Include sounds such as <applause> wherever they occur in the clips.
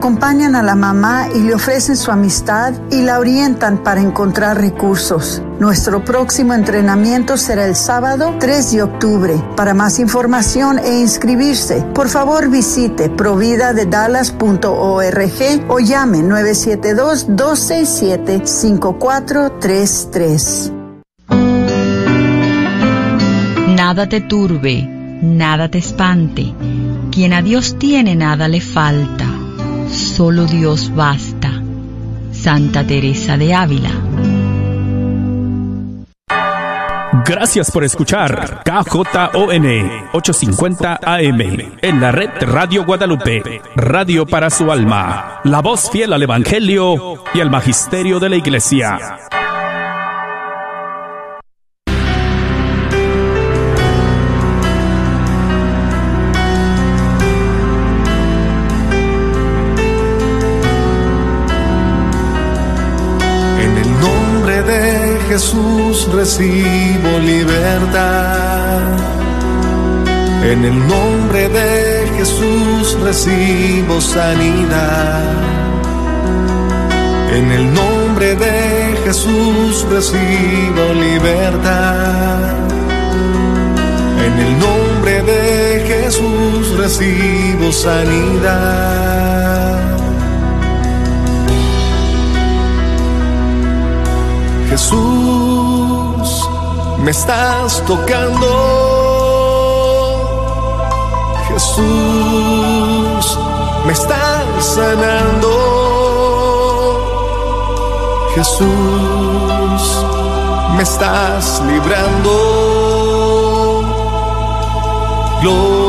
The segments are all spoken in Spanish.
Acompañan a la mamá y le ofrecen su amistad y la orientan para encontrar recursos. Nuestro próximo entrenamiento será el sábado 3 de octubre. Para más información e inscribirse, por favor visite providadedallas.org o llame 972-267-5433. Nada te turbe, nada te espante. Quien a Dios tiene, nada le falta solo Dios basta. Santa Teresa de Ávila. Gracias por escuchar KJON 850 AM en la red Radio Guadalupe, radio para su alma, la voz fiel al Evangelio y al Magisterio de la Iglesia. Jesús recibo libertad. En el nombre de Jesús recibo sanidad. En el nombre de Jesús recibo libertad. En el nombre de Jesús recibo sanidad. Jesús, me estás tocando. Jesús, me estás sanando. Jesús, me estás librando. Gloria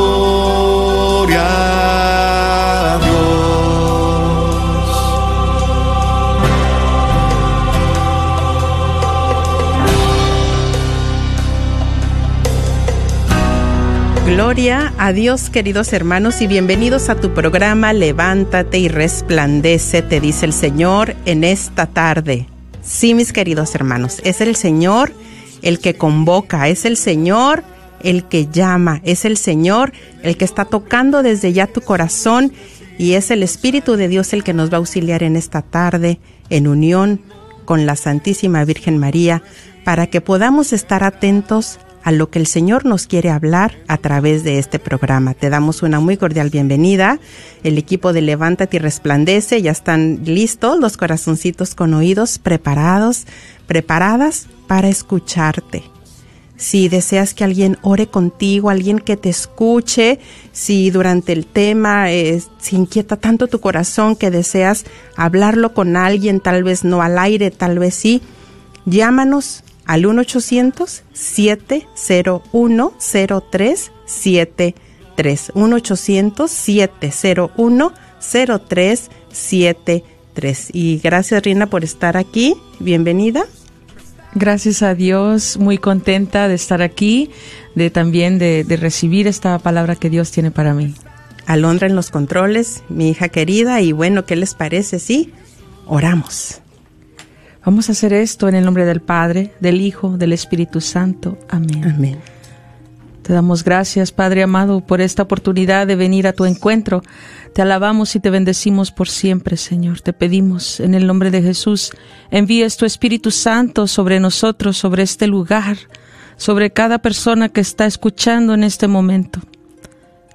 a Dios, queridos hermanos, y bienvenidos a tu programa Levántate y resplandece, te dice el Señor en esta tarde. Sí, mis queridos hermanos, es el Señor el que convoca, es el Señor el que llama, es el Señor el que está tocando desde ya tu corazón y es el Espíritu de Dios el que nos va a auxiliar en esta tarde en unión con la Santísima Virgen María para que podamos estar atentos a lo que el Señor nos quiere hablar a través de este programa. Te damos una muy cordial bienvenida. El equipo de Levántate y Resplandece ya están listos, los corazoncitos con oídos preparados, preparadas para escucharte. Si deseas que alguien ore contigo, alguien que te escuche, si durante el tema eh, se inquieta tanto tu corazón que deseas hablarlo con alguien, tal vez no al aire, tal vez sí, llámanos al 1-800-701-0373. 1-800-701-0373. Y gracias, Rina, por estar aquí. Bienvenida. Gracias a Dios, muy contenta de estar aquí, de también de, de, recibir esta palabra que Dios tiene para mí. Alondra en los controles, mi hija querida, y bueno, ¿qué les parece? Sí, oramos. Vamos a hacer esto en el nombre del Padre, del Hijo, del Espíritu Santo. Amén. Amén. Te damos gracias, Padre amado, por esta oportunidad de venir a tu encuentro. Te alabamos y te bendecimos por siempre, Señor. Te pedimos en el nombre de Jesús, envíes tu Espíritu Santo sobre nosotros, sobre este lugar, sobre cada persona que está escuchando en este momento.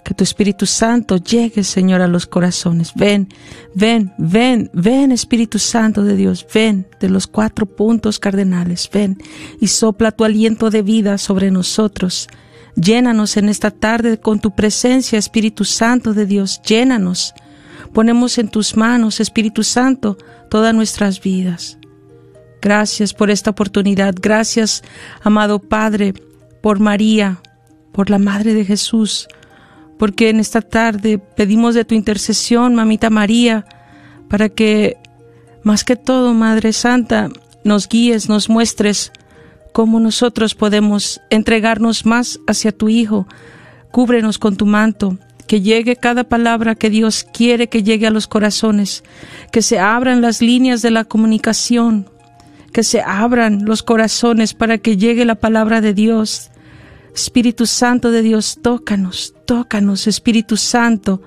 Que tu Espíritu Santo llegue, Señor, a los corazones. Ven, ven, ven, ven, Espíritu Santo de Dios, ven de los cuatro puntos cardenales, ven y sopla tu aliento de vida sobre nosotros. Llénanos en esta tarde con tu presencia, Espíritu Santo de Dios, llénanos. Ponemos en tus manos, Espíritu Santo, todas nuestras vidas. Gracias por esta oportunidad. Gracias, amado Padre, por María, por la Madre de Jesús, porque en esta tarde pedimos de tu intercesión, Mamita María, para que, más que todo, Madre Santa, nos guíes, nos muestres cómo nosotros podemos entregarnos más hacia tu Hijo. Cúbrenos con tu manto, que llegue cada palabra que Dios quiere que llegue a los corazones, que se abran las líneas de la comunicación, que se abran los corazones para que llegue la palabra de Dios. Espíritu Santo de Dios, tócanos, tócanos, Espíritu Santo,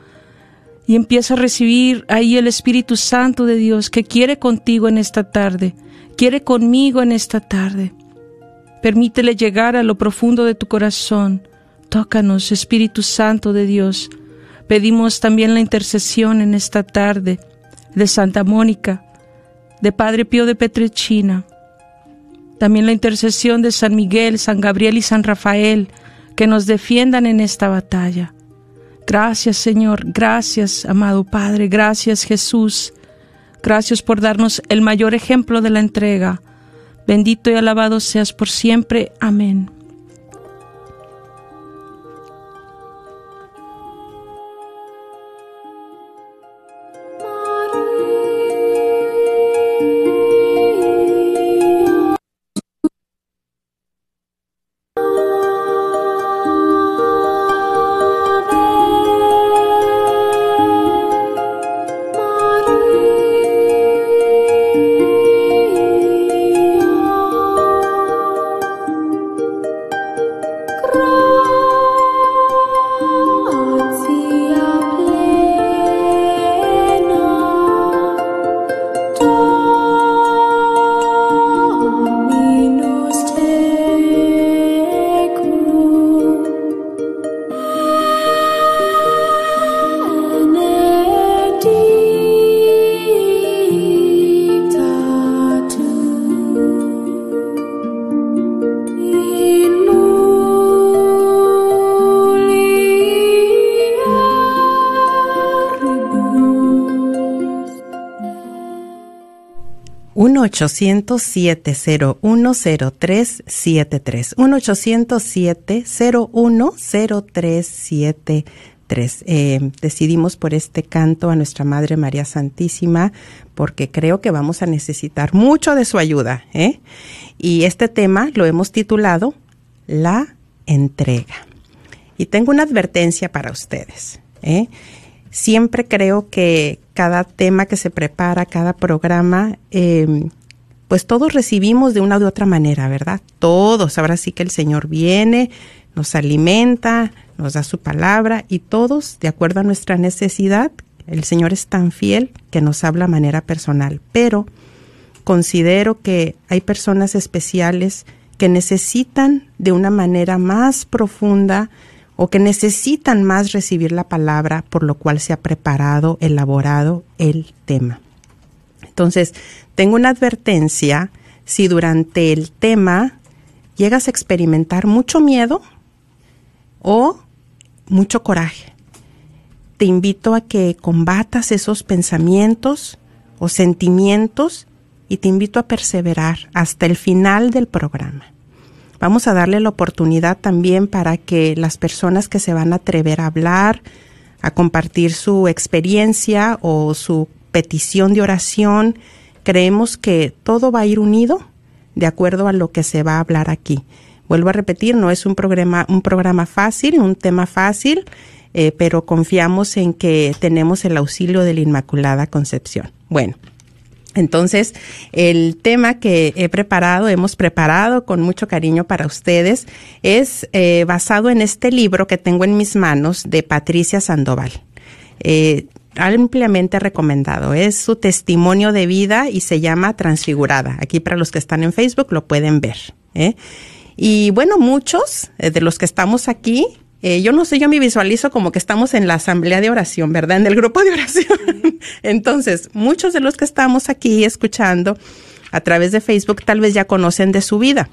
y empieza a recibir ahí el Espíritu Santo de Dios que quiere contigo en esta tarde, quiere conmigo en esta tarde. Permítele llegar a lo profundo de tu corazón. Tócanos, Espíritu Santo de Dios. Pedimos también la intercesión en esta tarde de Santa Mónica, de Padre Pío de Petrechina, también la intercesión de San Miguel, San Gabriel y San Rafael, que nos defiendan en esta batalla. Gracias Señor, gracias amado Padre, gracias Jesús, gracias por darnos el mayor ejemplo de la entrega. Bendito y alabado seas por siempre. Amén. 1-807-010373. 1-807-010373. Eh, decidimos por este canto a nuestra Madre María Santísima porque creo que vamos a necesitar mucho de su ayuda. ¿eh? Y este tema lo hemos titulado La entrega. Y tengo una advertencia para ustedes. ¿eh? Siempre creo que cada tema que se prepara, cada programa, eh, pues todos recibimos de una u otra manera, ¿verdad? Todos. Ahora sí que el Señor viene, nos alimenta, nos da su palabra y todos, de acuerdo a nuestra necesidad, el Señor es tan fiel que nos habla de manera personal. Pero considero que hay personas especiales que necesitan de una manera más profunda o que necesitan más recibir la palabra, por lo cual se ha preparado, elaborado el tema. Entonces, tengo una advertencia, si durante el tema llegas a experimentar mucho miedo o mucho coraje, te invito a que combatas esos pensamientos o sentimientos y te invito a perseverar hasta el final del programa. Vamos a darle la oportunidad también para que las personas que se van a atrever a hablar, a compartir su experiencia o su petición de oración, creemos que todo va a ir unido de acuerdo a lo que se va a hablar aquí. Vuelvo a repetir, no es un programa, un programa fácil, un tema fácil, eh, pero confiamos en que tenemos el auxilio de la Inmaculada Concepción. Bueno, entonces, el tema que he preparado, hemos preparado con mucho cariño para ustedes, es eh, basado en este libro que tengo en mis manos de Patricia Sandoval. Eh, ampliamente recomendado. Es su testimonio de vida y se llama Transfigurada. Aquí para los que están en Facebook lo pueden ver. ¿eh? Y bueno, muchos eh, de los que estamos aquí, eh, yo no sé, yo me visualizo como que estamos en la asamblea de oración, ¿verdad? En el grupo de oración. <laughs> Entonces, muchos de los que estamos aquí escuchando a través de Facebook tal vez ya conocen de su vida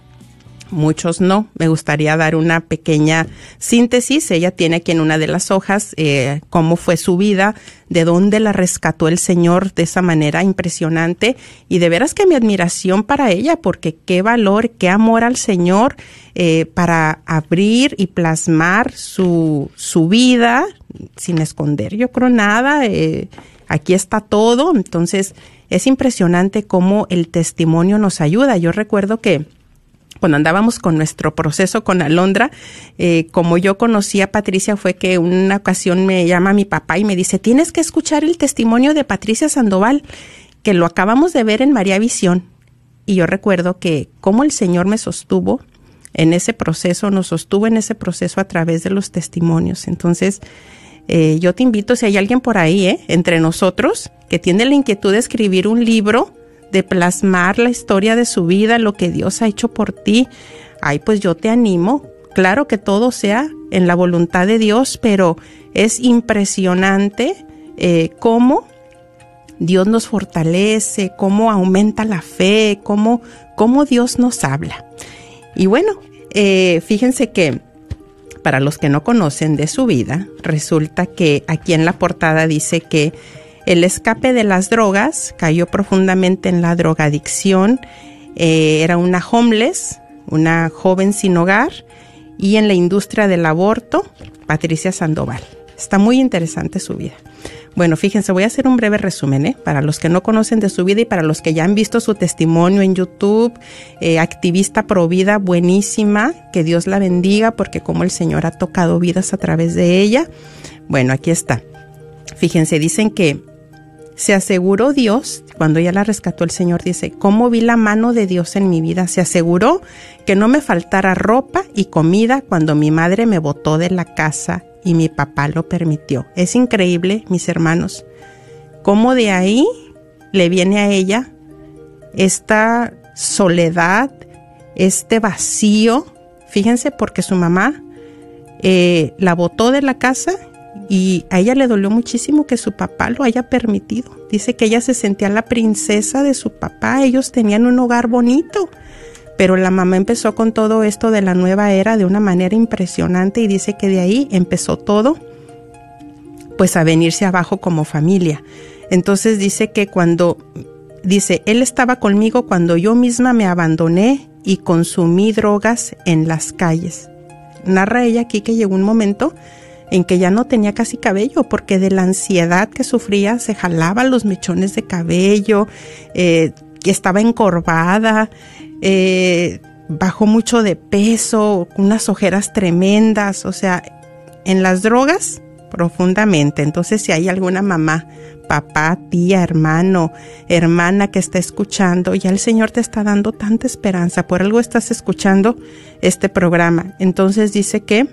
muchos no. Me gustaría dar una pequeña síntesis. Ella tiene aquí en una de las hojas eh, cómo fue su vida, de dónde la rescató el Señor de esa manera impresionante y de veras que mi admiración para ella, porque qué valor, qué amor al Señor eh, para abrir y plasmar su, su vida sin esconder, yo creo nada. Eh, aquí está todo. Entonces es impresionante cómo el testimonio nos ayuda. Yo recuerdo que cuando andábamos con nuestro proceso con Alondra, eh, como yo conocí a Patricia, fue que una ocasión me llama mi papá y me dice, tienes que escuchar el testimonio de Patricia Sandoval, que lo acabamos de ver en María Visión. Y yo recuerdo que como el Señor me sostuvo en ese proceso, nos sostuvo en ese proceso a través de los testimonios. Entonces, eh, yo te invito, si hay alguien por ahí, ¿eh? entre nosotros, que tiene la inquietud de escribir un libro, de plasmar la historia de su vida, lo que Dios ha hecho por ti, ay, pues yo te animo. Claro que todo sea en la voluntad de Dios, pero es impresionante eh, cómo Dios nos fortalece, cómo aumenta la fe, cómo, cómo Dios nos habla. Y bueno, eh, fíjense que para los que no conocen de su vida, resulta que aquí en la portada dice que el escape de las drogas cayó profundamente en la drogadicción. Eh, era una homeless, una joven sin hogar, y en la industria del aborto, Patricia Sandoval. Está muy interesante su vida. Bueno, fíjense, voy a hacer un breve resumen, ¿eh? Para los que no conocen de su vida y para los que ya han visto su testimonio en YouTube, eh, activista pro vida, buenísima, que Dios la bendiga, porque como el Señor ha tocado vidas a través de ella. Bueno, aquí está. Fíjense, dicen que se aseguró Dios, cuando ella la rescató el Señor, dice, ¿cómo vi la mano de Dios en mi vida? Se aseguró que no me faltara ropa y comida cuando mi madre me botó de la casa y mi papá lo permitió. Es increíble, mis hermanos, cómo de ahí le viene a ella esta soledad, este vacío. Fíjense, porque su mamá eh, la botó de la casa y a ella le dolió muchísimo que su papá lo haya permitido. Dice que ella se sentía la princesa de su papá, ellos tenían un hogar bonito pero la mamá empezó con todo esto de la nueva era de una manera impresionante y dice que de ahí empezó todo pues a venirse abajo como familia. Entonces dice que cuando dice, él estaba conmigo cuando yo misma me abandoné y consumí drogas en las calles. Narra ella aquí que llegó un momento en que ya no tenía casi cabello porque de la ansiedad que sufría se jalaba los mechones de cabello, eh, estaba encorvada, eh, bajó mucho de peso, unas ojeras tremendas, o sea, en las drogas profundamente. Entonces, si hay alguna mamá, papá, tía, hermano, hermana que está escuchando, ya el Señor te está dando tanta esperanza, por algo estás escuchando este programa. Entonces dice que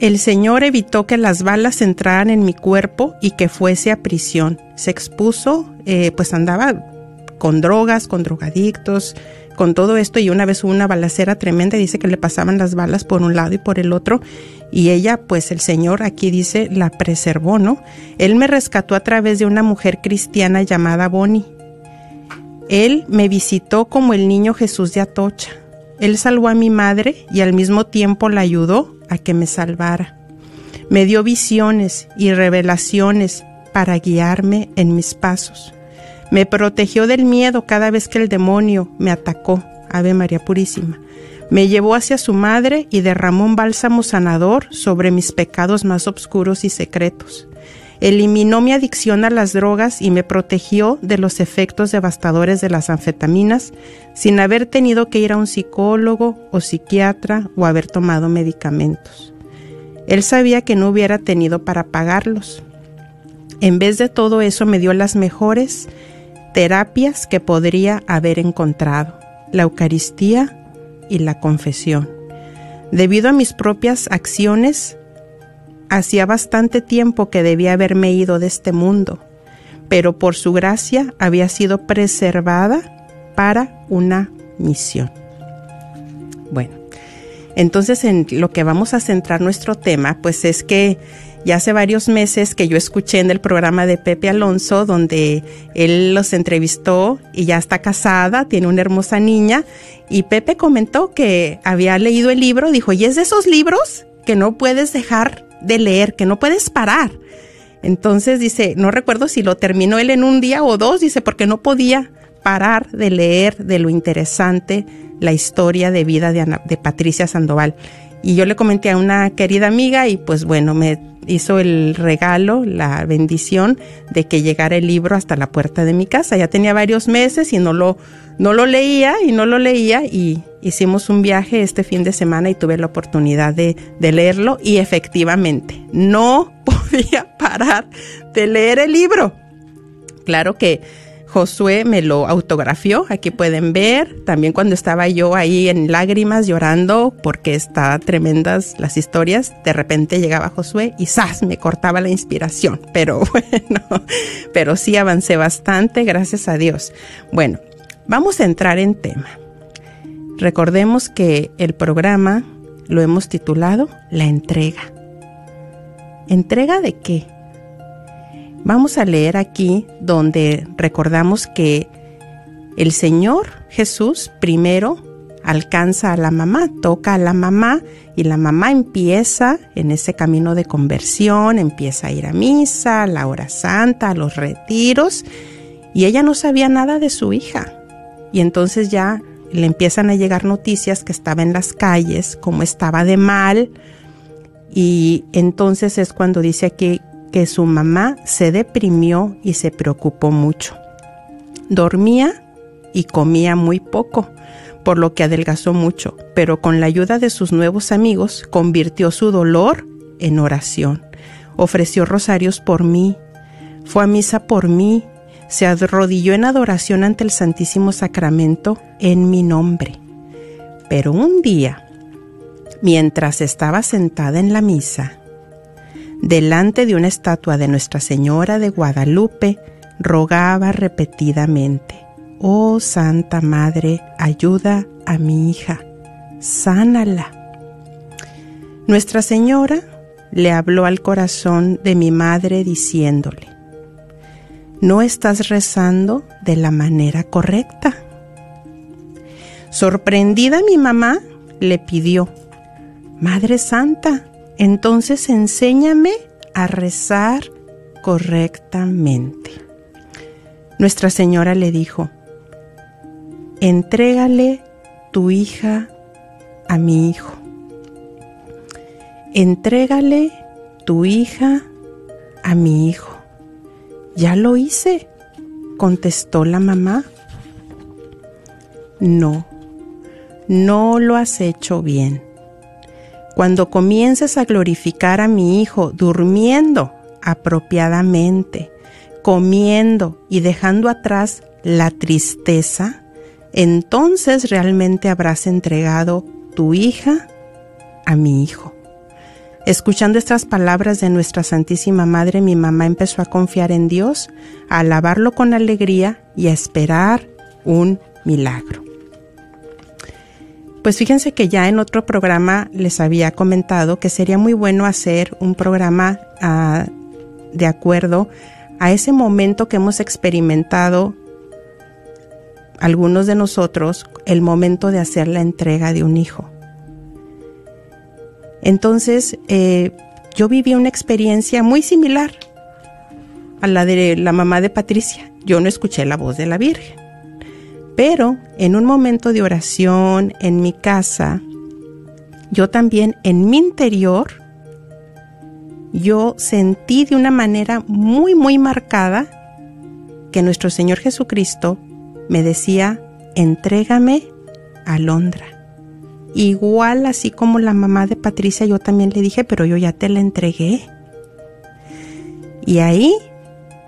el Señor evitó que las balas entraran en mi cuerpo y que fuese a prisión. Se expuso, eh, pues andaba con drogas, con drogadictos, con todo esto y una vez hubo una balacera tremenda, dice que le pasaban las balas por un lado y por el otro y ella, pues el Señor aquí dice, la preservó, ¿no? Él me rescató a través de una mujer cristiana llamada Bonnie. Él me visitó como el niño Jesús de Atocha. Él salvó a mi madre y al mismo tiempo la ayudó a que me salvara. Me dio visiones y revelaciones para guiarme en mis pasos. Me protegió del miedo cada vez que el demonio me atacó. Ave María Purísima. Me llevó hacia su madre y derramó un bálsamo sanador sobre mis pecados más oscuros y secretos. Eliminó mi adicción a las drogas y me protegió de los efectos devastadores de las anfetaminas sin haber tenido que ir a un psicólogo o psiquiatra o haber tomado medicamentos. Él sabía que no hubiera tenido para pagarlos. En vez de todo eso me dio las mejores terapias que podría haber encontrado, la Eucaristía y la confesión. Debido a mis propias acciones, hacía bastante tiempo que debía haberme ido de este mundo, pero por su gracia había sido preservada para una misión. Bueno, entonces en lo que vamos a centrar nuestro tema, pues es que ya hace varios meses que yo escuché en el programa de Pepe Alonso, donde él los entrevistó y ya está casada, tiene una hermosa niña, y Pepe comentó que había leído el libro, dijo, y es de esos libros que no puedes dejar de leer, que no puedes parar. Entonces dice, no recuerdo si lo terminó él en un día o dos, dice, porque no podía parar de leer de lo interesante la historia de vida de, de Patricia Sandoval. Y yo le comenté a una querida amiga y pues bueno, me hizo el regalo, la bendición de que llegara el libro hasta la puerta de mi casa. Ya tenía varios meses y no lo, no lo leía y no lo leía y hicimos un viaje este fin de semana y tuve la oportunidad de, de leerlo y efectivamente no <laughs> podía parar de leer el libro. Claro que Josué me lo autografió, aquí pueden ver, también cuando estaba yo ahí en lágrimas llorando porque está tremendas las historias, de repente llegaba Josué y ¡zas! me cortaba la inspiración, <laughs> pero bueno, pero sí avancé bastante, gracias a Dios. Bueno, vamos a entrar en tema. Recordemos que el programa lo hemos titulado La entrega. ¿Entrega de qué? Vamos a leer aquí donde recordamos que el Señor Jesús primero alcanza a la mamá, toca a la mamá y la mamá empieza en ese camino de conversión, empieza a ir a misa, a la hora santa, a los retiros y ella no sabía nada de su hija. Y entonces ya le empiezan a llegar noticias que estaba en las calles, como estaba de mal, y entonces es cuando dice aquí que su mamá se deprimió y se preocupó mucho. Dormía y comía muy poco, por lo que adelgazó mucho, pero con la ayuda de sus nuevos amigos convirtió su dolor en oración. Ofreció rosarios por mí, fue a misa por mí, se arrodilló en adoración ante el Santísimo Sacramento en mi nombre. Pero un día, mientras estaba sentada en la misa, delante de una estatua de Nuestra Señora de Guadalupe, rogaba repetidamente, Oh Santa Madre, ayuda a mi hija, sánala. Nuestra Señora le habló al corazón de mi madre diciéndole, no estás rezando de la manera correcta. Sorprendida mi mamá le pidió, Madre Santa, entonces enséñame a rezar correctamente. Nuestra Señora le dijo, entrégale tu hija a mi hijo. Entrégale tu hija a mi hijo. Ya lo hice, contestó la mamá. No, no lo has hecho bien. Cuando comiences a glorificar a mi Hijo durmiendo apropiadamente, comiendo y dejando atrás la tristeza, entonces realmente habrás entregado tu hija a mi hijo. Escuchando estas palabras de nuestra Santísima Madre, mi mamá empezó a confiar en Dios, a alabarlo con alegría y a esperar un milagro. Pues fíjense que ya en otro programa les había comentado que sería muy bueno hacer un programa ah, de acuerdo a ese momento que hemos experimentado algunos de nosotros, el momento de hacer la entrega de un hijo. Entonces, eh, yo viví una experiencia muy similar a la de la mamá de Patricia. Yo no escuché la voz de la Virgen. Pero en un momento de oración en mi casa, yo también en mi interior, yo sentí de una manera muy, muy marcada que nuestro Señor Jesucristo me decía, entrégame a Londra. Igual así como la mamá de Patricia, yo también le dije, pero yo ya te la entregué. Y ahí,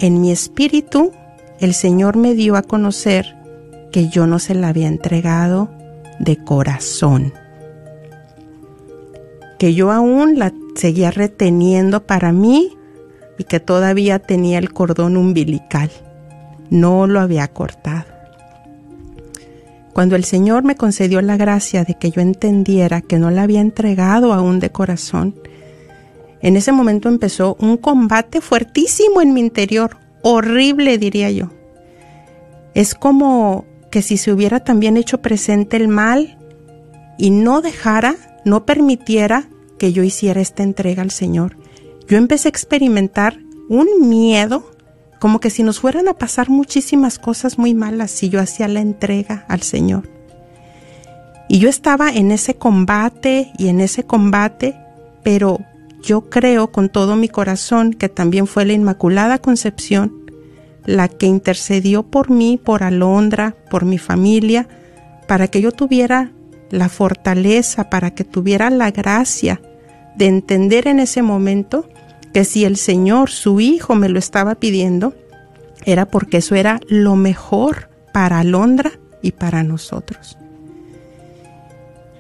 en mi espíritu, el Señor me dio a conocer que yo no se la había entregado de corazón, que yo aún la seguía reteniendo para mí y que todavía tenía el cordón umbilical, no lo había cortado. Cuando el Señor me concedió la gracia de que yo entendiera que no la había entregado aún de corazón, en ese momento empezó un combate fuertísimo en mi interior, horrible diría yo. Es como que si se hubiera también hecho presente el mal y no dejara, no permitiera que yo hiciera esta entrega al Señor, yo empecé a experimentar un miedo, como que si nos fueran a pasar muchísimas cosas muy malas si yo hacía la entrega al Señor. Y yo estaba en ese combate y en ese combate, pero yo creo con todo mi corazón que también fue la Inmaculada Concepción la que intercedió por mí, por Alondra, por mi familia, para que yo tuviera la fortaleza, para que tuviera la gracia de entender en ese momento que si el Señor, su Hijo, me lo estaba pidiendo, era porque eso era lo mejor para Alondra y para nosotros.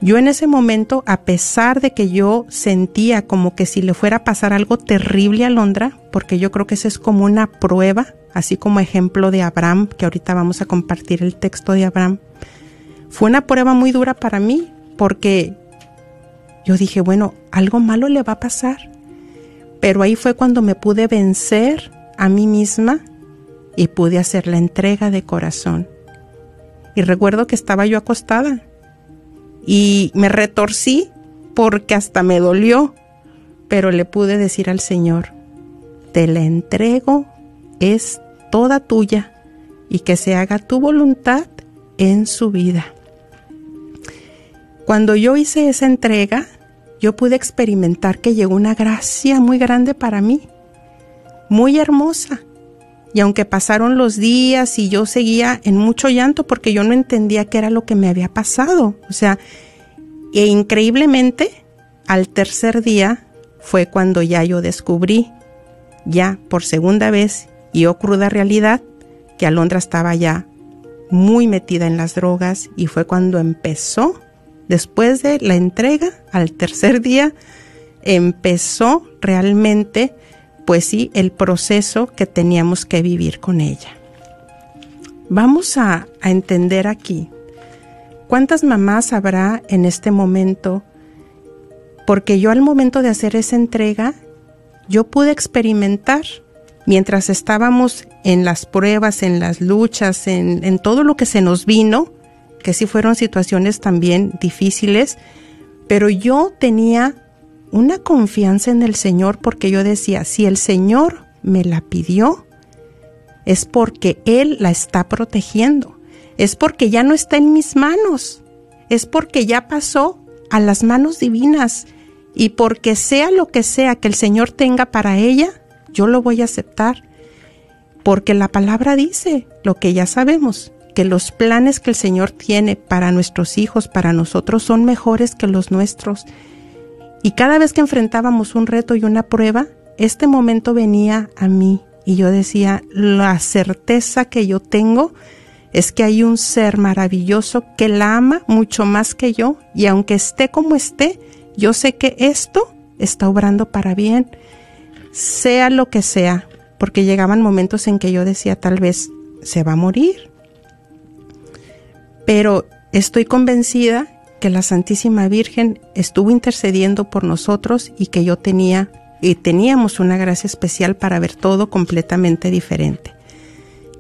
Yo en ese momento, a pesar de que yo sentía como que si le fuera a pasar algo terrible a Alondra, porque yo creo que esa es como una prueba, así como ejemplo de Abraham, que ahorita vamos a compartir el texto de Abraham, fue una prueba muy dura para mí, porque yo dije, bueno, algo malo le va a pasar. Pero ahí fue cuando me pude vencer a mí misma y pude hacer la entrega de corazón. Y recuerdo que estaba yo acostada y me retorcí porque hasta me dolió, pero le pude decir al Señor, te la entrego, es toda tuya y que se haga tu voluntad en su vida. Cuando yo hice esa entrega, yo pude experimentar que llegó una gracia muy grande para mí, muy hermosa. Y aunque pasaron los días y yo seguía en mucho llanto porque yo no entendía qué era lo que me había pasado. O sea, e increíblemente, al tercer día fue cuando ya yo descubrí, ya por segunda vez y o cruda realidad, que Alondra estaba ya muy metida en las drogas y fue cuando empezó después de la entrega, al tercer día, empezó realmente, pues sí, el proceso que teníamos que vivir con ella. Vamos a, entender aquí cuántas mamás habrá en este momento, porque yo al momento de hacer esa entrega, yo pude experimentar mientras estábamos en las pruebas, en las luchas, en todo lo que se nos vino, que sí fueron situaciones también difíciles, pero yo tenía una confianza en el Señor porque yo decía, si el Señor me la pidió, es porque Él la está protegiendo, es porque ya no está en mis manos, es porque ya pasó a las manos divinas. Y porque sea lo que sea que el Señor tenga para ella, yo lo voy a aceptar, porque la palabra dice lo que ya sabemos, que los planes que el Señor tiene para nuestros hijos, para nosotros, son mejores que los nuestros. Y cada vez que enfrentábamos un reto y una prueba, este momento venía a mí y yo decía, la certeza que yo tengo es que hay un ser maravilloso que la ama mucho más que yo y aunque esté como esté, yo sé que esto está obrando para bien, sea lo que sea, porque llegaban momentos en que yo decía tal vez se va a morir, pero estoy convencida que la Santísima Virgen estuvo intercediendo por nosotros y que yo tenía y teníamos una gracia especial para ver todo completamente diferente.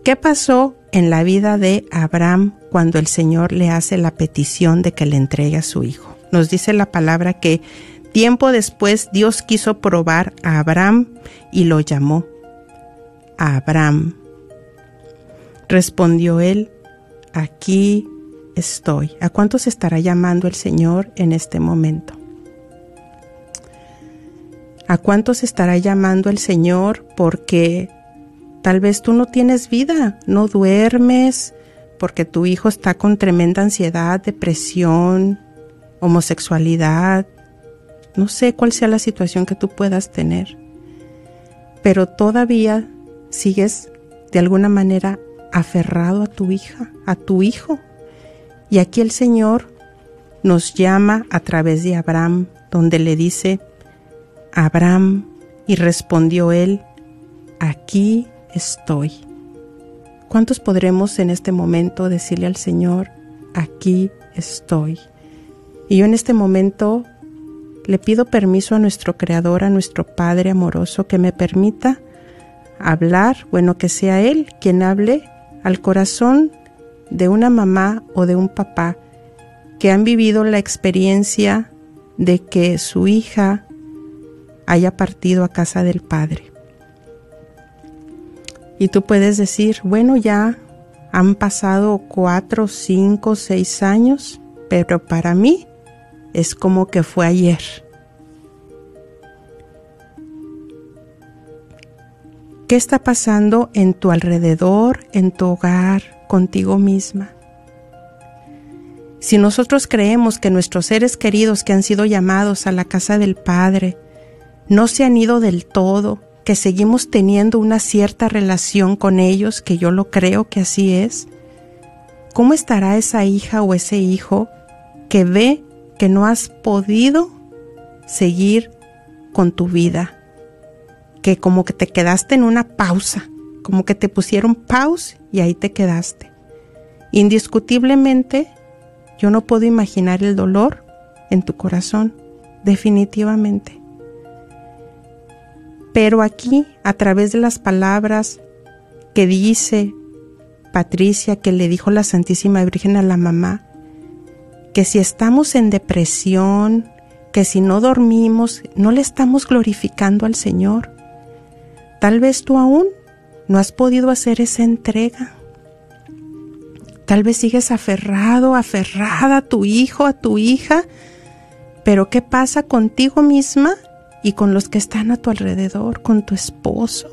¿Qué pasó en la vida de Abraham cuando el Señor le hace la petición de que le entregue a su hijo? Nos dice la palabra que tiempo después Dios quiso probar a Abraham y lo llamó Abraham. Respondió él, aquí estoy. ¿A cuántos estará llamando el Señor en este momento? ¿A cuántos estará llamando el Señor porque tal vez tú no tienes vida, no duermes, porque tu hijo está con tremenda ansiedad, depresión, homosexualidad, no sé cuál sea la situación que tú puedas tener, pero todavía sigues de alguna manera aferrado a tu hija, a tu hijo, y aquí el Señor nos llama a través de Abraham, donde le dice, Abraham, y respondió él, aquí estoy. ¿Cuántos podremos en este momento decirle al Señor, aquí estoy? Y yo en este momento le pido permiso a nuestro Creador, a nuestro Padre amoroso, que me permita hablar, bueno, que sea Él quien hable al corazón de una mamá o de un papá que han vivido la experiencia de que su hija haya partido a casa del padre. Y tú puedes decir, bueno, ya han pasado cuatro, cinco, seis años, pero para mí es como que fue ayer. ¿Qué está pasando en tu alrededor, en tu hogar, contigo misma. Si nosotros creemos que nuestros seres queridos que han sido llamados a la casa del Padre no se han ido del todo, que seguimos teniendo una cierta relación con ellos, que yo lo creo que así es, ¿cómo estará esa hija o ese hijo que ve que no has podido seguir con tu vida? Que como que te quedaste en una pausa, como que te pusieron pause y ahí te quedaste. Indiscutiblemente, yo no puedo imaginar el dolor en tu corazón, definitivamente. Pero aquí, a través de las palabras que dice Patricia, que le dijo la Santísima Virgen a la mamá, que si estamos en depresión, que si no dormimos, no le estamos glorificando al Señor. Tal vez tú aún no has podido hacer esa entrega. Tal vez sigues aferrado, aferrada a tu hijo, a tu hija, pero ¿qué pasa contigo misma y con los que están a tu alrededor, con tu esposo,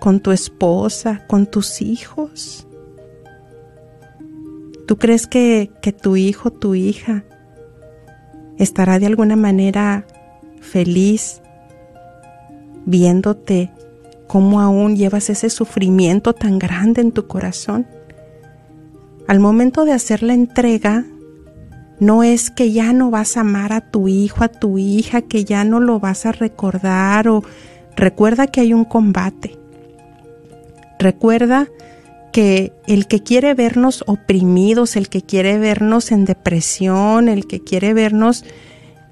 con tu esposa, con tus hijos? ¿Tú crees que, que tu hijo, tu hija, estará de alguna manera feliz viéndote cómo aún llevas ese sufrimiento tan grande en tu corazón? Al momento de hacer la entrega, no es que ya no vas a amar a tu hijo, a tu hija, que ya no lo vas a recordar o recuerda que hay un combate. Recuerda que el que quiere vernos oprimidos, el que quiere vernos en depresión, el que quiere vernos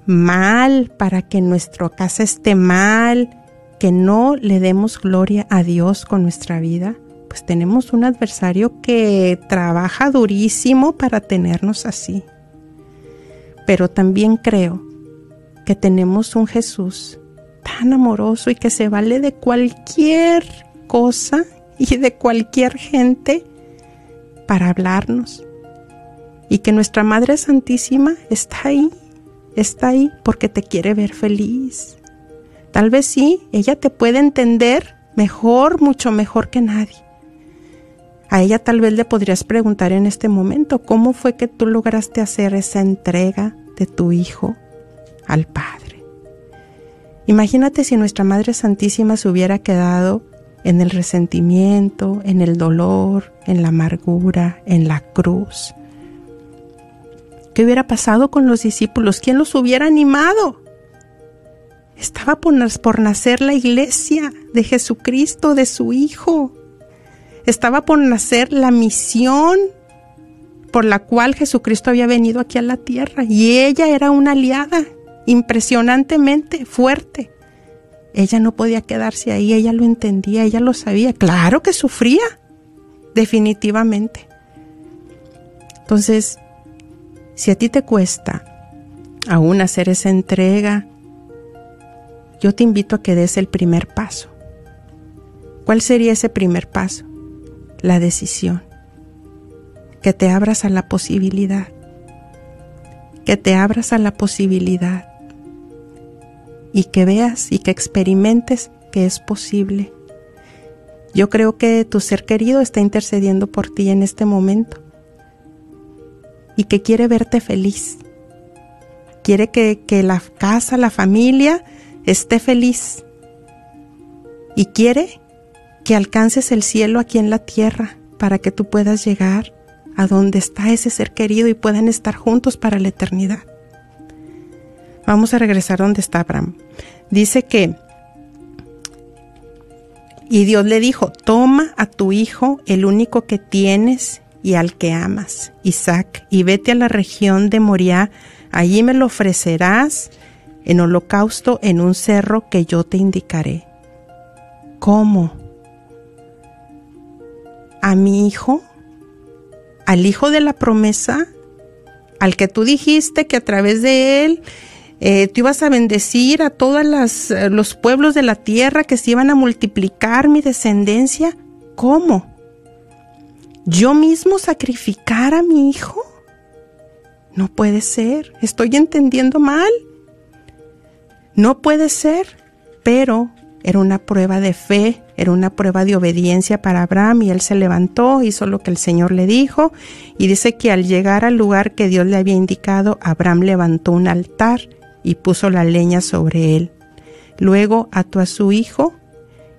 mal para que nuestra casa esté mal, que no le demos gloria a Dios con nuestra vida, pues tenemos un adversario que trabaja durísimo para tenernos así. Pero también creo que tenemos un Jesús tan amoroso y que se vale de cualquier cosa y de cualquier gente para hablarnos. Y que nuestra Madre Santísima está ahí, está ahí porque te quiere ver feliz. Tal vez sí, ella te puede entender mejor, mucho mejor que nadie. A ella tal vez le podrías preguntar en este momento, ¿cómo fue que tú lograste hacer esa entrega de tu Hijo al Padre? Imagínate si nuestra Madre Santísima se hubiera quedado en el resentimiento, en el dolor, en la amargura, en la cruz. ¿Qué hubiera pasado con los discípulos? ¿Quién los hubiera animado? Estaba por, nacer la iglesia de Jesucristo, de su Hijo estaba por nacer la misión por la cual Jesucristo había venido aquí a la tierra y ella era una aliada impresionantemente fuerte. Ella no podía quedarse ahí, ella lo entendía, ella lo sabía. Claro que sufría, definitivamente. Entonces, si a ti te cuesta aún hacer esa entrega, yo te invito a que des el primer paso. ¿Cuál sería ese primer paso? la decisión, que te abras a la posibilidad, que te abras a la posibilidad y que veas y que experimentes que es posible. Yo creo que tu ser querido está intercediendo por ti en este momento y que quiere verte feliz. Quiere que, que la casa, la familia esté feliz. Y quiere que alcances el cielo aquí en la tierra para que tú puedas llegar a donde está ese ser querido y puedan estar juntos para la eternidad. Vamos a regresar donde está Abraham. Dice que, y Dios le dijo, toma a tu hijo, el único que tienes y al que amas, Isaac, y vete a la región de Moriah, allí me lo ofrecerás en holocausto en un cerro que yo te indicaré. ¿Cómo? a mi hijo, al hijo de la promesa, al que tú dijiste que a través de él eh, tú ibas a bendecir a todos eh, los pueblos de la tierra que se iban a multiplicar mi descendencia. ¿Cómo? ¿Yo mismo sacrificar a mi hijo? No puede ser, estoy entendiendo mal. No puede ser, pero era una prueba de fe, era una prueba de obediencia para Abraham y él se levantó, hizo lo que el Señor le dijo y dice que al llegar al lugar que Dios le había indicado, Abraham levantó un altar y puso la leña sobre él. Luego ató a su hijo,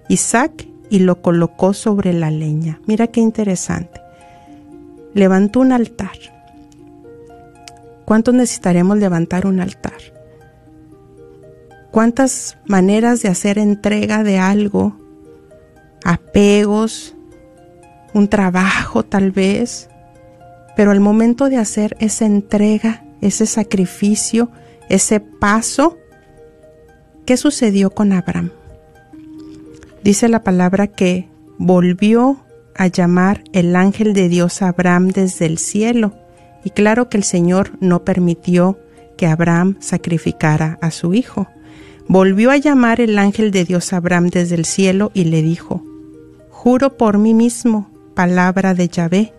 Isaac, y lo colocó sobre la leña. Mira qué interesante. Levantó un altar. ¿Cuántos necesitaremos levantar un altar? ¿Cuántas maneras de hacer entrega de algo? Apegos, un trabajo tal vez, pero al momento de hacer esa entrega, ese sacrificio, ese paso, ¿qué sucedió con Abraham? Dice la palabra que volvió a llamar el ángel de Dios a Abraham desde el cielo, y claro que el Señor no permitió que Abraham sacrificara a su hijo. Volvió a llamar el ángel de Dios Abraham desde el cielo y le dijo, Juro por mí mismo, palabra de Yahvé,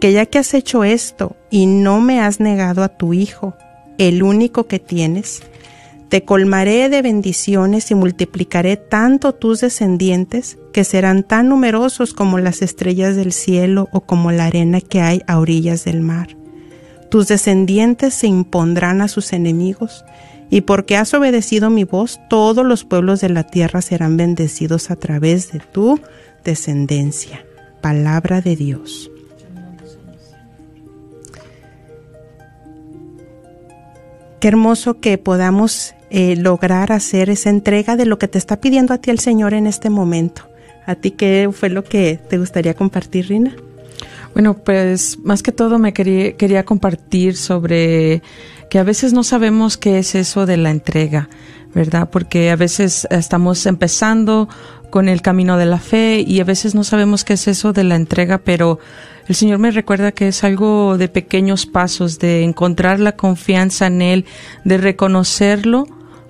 que ya que has hecho esto y no me has negado a tu hijo, el único que tienes, te colmaré de bendiciones y multiplicaré tanto tus descendientes que serán tan numerosos como las estrellas del cielo o como la arena que hay a orillas del mar. Tus descendientes se impondrán a sus enemigos, y porque has obedecido mi voz, todos los pueblos de la tierra serán bendecidos a través de tu descendencia. Palabra de Dios. Qué hermoso que podamos eh, lograr hacer esa entrega de lo que te está pidiendo a ti el Señor en este momento. ¿A ti qué fue lo que te gustaría compartir, Rina? Bueno, pues más que todo me quería, quería compartir sobre que a veces no sabemos qué es eso de la entrega, ¿verdad? Porque a veces estamos empezando con el camino de la fe y a veces no sabemos qué es eso de la entrega, pero el Señor me recuerda que es algo de pequeños pasos, de encontrar la confianza en Él, de reconocerlo